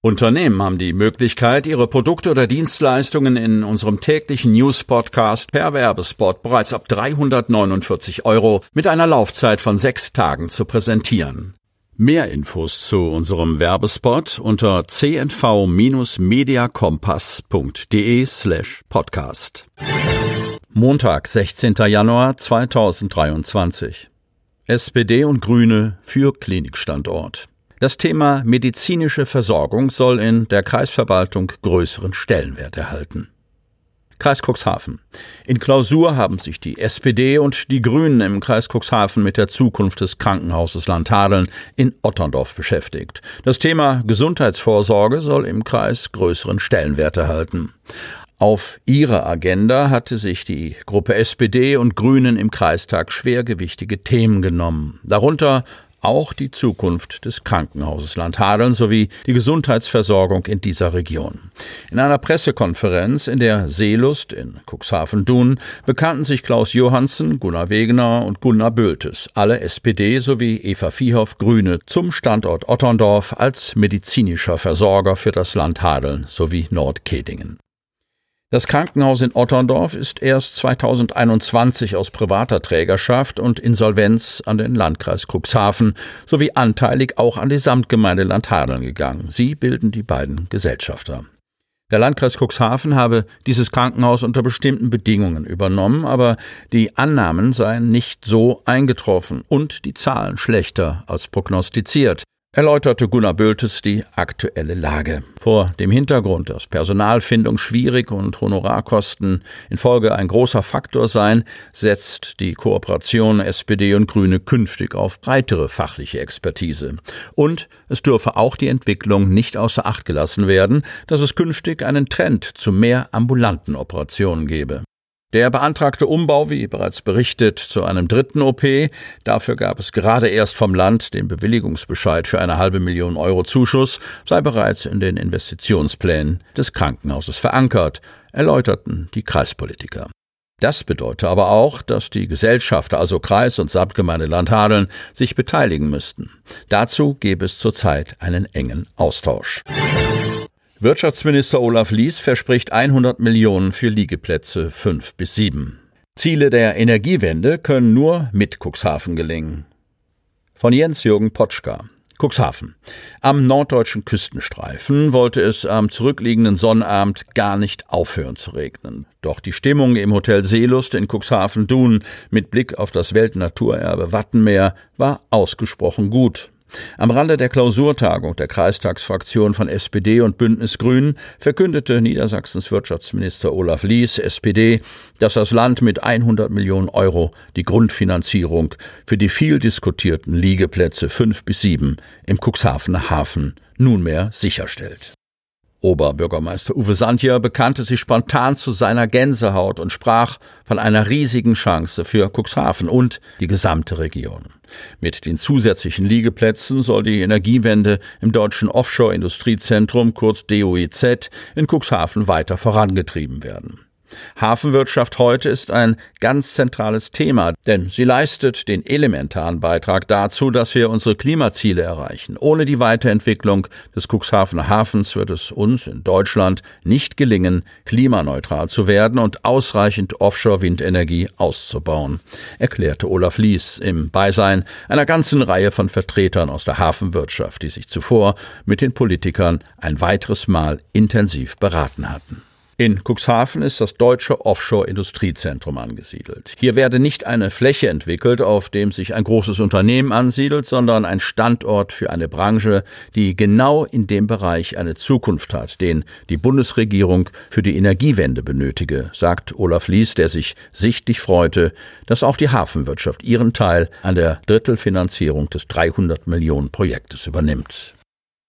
Unternehmen haben die Möglichkeit, ihre Produkte oder Dienstleistungen in unserem täglichen News-Podcast per Werbespot bereits ab 349 Euro mit einer Laufzeit von sechs Tagen zu präsentieren. Mehr Infos zu unserem Werbespot unter cnv-mediakompass.de slash podcast. Montag, 16. Januar 2023. SPD und Grüne für Klinikstandort. Das Thema medizinische Versorgung soll in der Kreisverwaltung größeren Stellenwert erhalten. Kreis Cuxhaven. In Klausur haben sich die SPD und die Grünen im Kreis Cuxhaven mit der Zukunft des Krankenhauses Landhadeln in Otterndorf beschäftigt. Das Thema Gesundheitsvorsorge soll im Kreis größeren Stellenwert erhalten. Auf ihre Agenda hatte sich die Gruppe SPD und Grünen im Kreistag schwergewichtige Themen genommen, darunter auch die Zukunft des Krankenhauses Landhadeln sowie die Gesundheitsversorgung in dieser Region. In einer Pressekonferenz in der Seelust in Cuxhaven-Dun bekannten sich Klaus Johansen, Gunnar Wegener und Gunnar Bültes, alle SPD sowie Eva Viehoff Grüne, zum Standort Otterndorf als medizinischer Versorger für das Landhadeln sowie Nordkedingen. Das Krankenhaus in Otterndorf ist erst 2021 aus privater Trägerschaft und Insolvenz an den Landkreis Cuxhaven sowie anteilig auch an die Samtgemeinde Landhadeln gegangen. Sie bilden die beiden Gesellschafter. Der Landkreis Cuxhaven habe dieses Krankenhaus unter bestimmten Bedingungen übernommen, aber die Annahmen seien nicht so eingetroffen und die Zahlen schlechter als prognostiziert erläuterte Gunnar Bültes die aktuelle Lage. Vor dem Hintergrund, dass Personalfindung schwierig und Honorarkosten infolge ein großer Faktor seien, setzt die Kooperation SPD und Grüne künftig auf breitere fachliche Expertise. Und es dürfe auch die Entwicklung nicht außer Acht gelassen werden, dass es künftig einen Trend zu mehr ambulanten Operationen gebe. Der beantragte Umbau, wie bereits berichtet, zu einem dritten OP, dafür gab es gerade erst vom Land den Bewilligungsbescheid für eine halbe Million Euro Zuschuss, sei bereits in den Investitionsplänen des Krankenhauses verankert, erläuterten die Kreispolitiker. Das bedeutet aber auch, dass die Gesellschafter, also Kreis und Samtgemeinde Landhadeln, sich beteiligen müssten. Dazu gäbe es zurzeit einen engen Austausch. Wirtschaftsminister Olaf Lies verspricht 100 Millionen für Liegeplätze 5 bis 7. Ziele der Energiewende können nur mit Cuxhaven gelingen. Von Jens-Jürgen Potschka. Cuxhaven. Am norddeutschen Küstenstreifen wollte es am zurückliegenden Sonnabend gar nicht aufhören zu regnen. Doch die Stimmung im Hotel Seelust in Cuxhaven-Dun mit Blick auf das Weltnaturerbe Wattenmeer war ausgesprochen gut. Am Rande der Klausurtagung der Kreistagsfraktion von SPD und Bündnis Grünen verkündete Niedersachsens Wirtschaftsminister Olaf Lies, SPD, dass das Land mit 100 Millionen Euro die Grundfinanzierung für die viel diskutierten Liegeplätze fünf bis sieben im Cuxhavener Hafen nunmehr sicherstellt. Oberbürgermeister Uwe Santjer bekannte sich spontan zu seiner Gänsehaut und sprach von einer riesigen Chance für Cuxhaven und die gesamte Region. Mit den zusätzlichen Liegeplätzen soll die Energiewende im deutschen Offshore-Industriezentrum kurz DOEZ in Cuxhaven weiter vorangetrieben werden. Hafenwirtschaft heute ist ein ganz zentrales Thema, denn sie leistet den elementaren Beitrag dazu, dass wir unsere Klimaziele erreichen. Ohne die Weiterentwicklung des Cuxhavener Hafens wird es uns in Deutschland nicht gelingen, klimaneutral zu werden und ausreichend Offshore-Windenergie auszubauen, erklärte Olaf Lies im Beisein einer ganzen Reihe von Vertretern aus der Hafenwirtschaft, die sich zuvor mit den Politikern ein weiteres Mal intensiv beraten hatten. In Cuxhaven ist das deutsche Offshore-Industriezentrum angesiedelt. Hier werde nicht eine Fläche entwickelt, auf dem sich ein großes Unternehmen ansiedelt, sondern ein Standort für eine Branche, die genau in dem Bereich eine Zukunft hat, den die Bundesregierung für die Energiewende benötige, sagt Olaf Lies, der sich sichtlich freute, dass auch die Hafenwirtschaft ihren Teil an der Drittelfinanzierung des 300 Millionen Projektes übernimmt.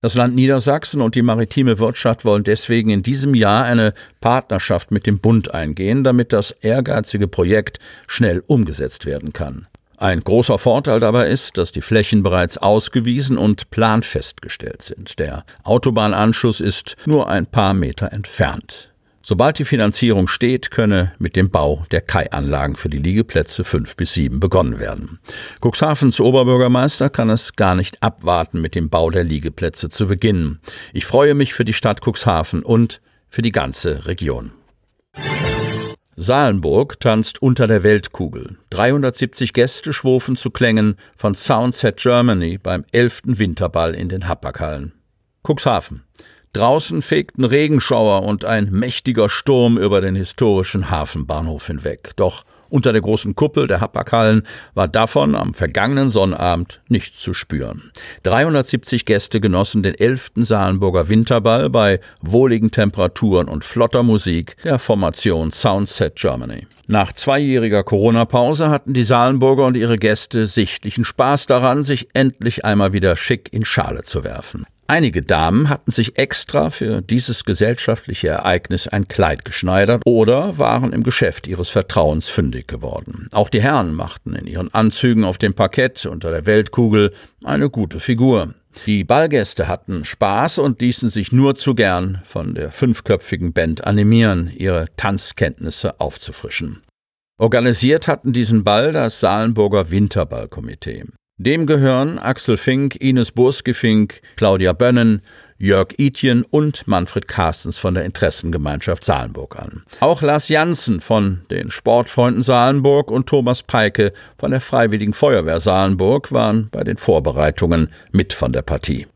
Das Land Niedersachsen und die maritime Wirtschaft wollen deswegen in diesem Jahr eine Partnerschaft mit dem Bund eingehen, damit das ehrgeizige Projekt schnell umgesetzt werden kann. Ein großer Vorteil dabei ist, dass die Flächen bereits ausgewiesen und planfestgestellt sind. Der Autobahnanschluss ist nur ein paar Meter entfernt. Sobald die Finanzierung steht, könne mit dem Bau der Kai-Anlagen für die Liegeplätze 5 bis 7 begonnen werden. Cuxhavens Oberbürgermeister kann es gar nicht abwarten, mit dem Bau der Liegeplätze zu beginnen. Ich freue mich für die Stadt Cuxhaven und für die ganze Region. Salenburg tanzt unter der Weltkugel. 370 Gäste schwufen zu Klängen von Soundset Germany beim 11. Winterball in den Hapaghallen. Cuxhaven. Draußen fegten Regenschauer und ein mächtiger Sturm über den historischen Hafenbahnhof hinweg. Doch unter der großen Kuppel der Hapaghallen war davon am vergangenen Sonnabend nichts zu spüren. 370 Gäste genossen den 11. Salenburger Winterball bei wohligen Temperaturen und flotter Musik der Formation Soundset Germany. Nach zweijähriger Corona-Pause hatten die Salenburger und ihre Gäste sichtlichen Spaß daran, sich endlich einmal wieder schick in Schale zu werfen. Einige Damen hatten sich extra für dieses gesellschaftliche Ereignis ein Kleid geschneidert oder waren im Geschäft ihres Vertrauens fündig geworden. Auch die Herren machten in ihren Anzügen auf dem Parkett unter der Weltkugel eine gute Figur. Die Ballgäste hatten Spaß und ließen sich nur zu gern von der fünfköpfigen Band animieren, ihre Tanzkenntnisse aufzufrischen. Organisiert hatten diesen Ball das Salenburger Winterballkomitee. Dem gehören Axel Fink, Ines Burskefink, Claudia Bönnen, Jörg Itjen und Manfred Carstens von der Interessengemeinschaft Salenburg an. Auch Lars Janssen von den Sportfreunden Salenburg und Thomas Peike von der Freiwilligen Feuerwehr Salenburg waren bei den Vorbereitungen mit von der Partie.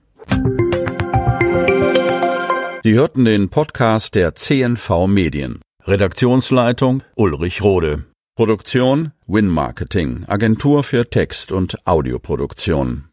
Sie hörten den Podcast der CNV Medien. Redaktionsleitung Ulrich Rode. Produktion Win Marketing, Agentur für Text- und Audioproduktion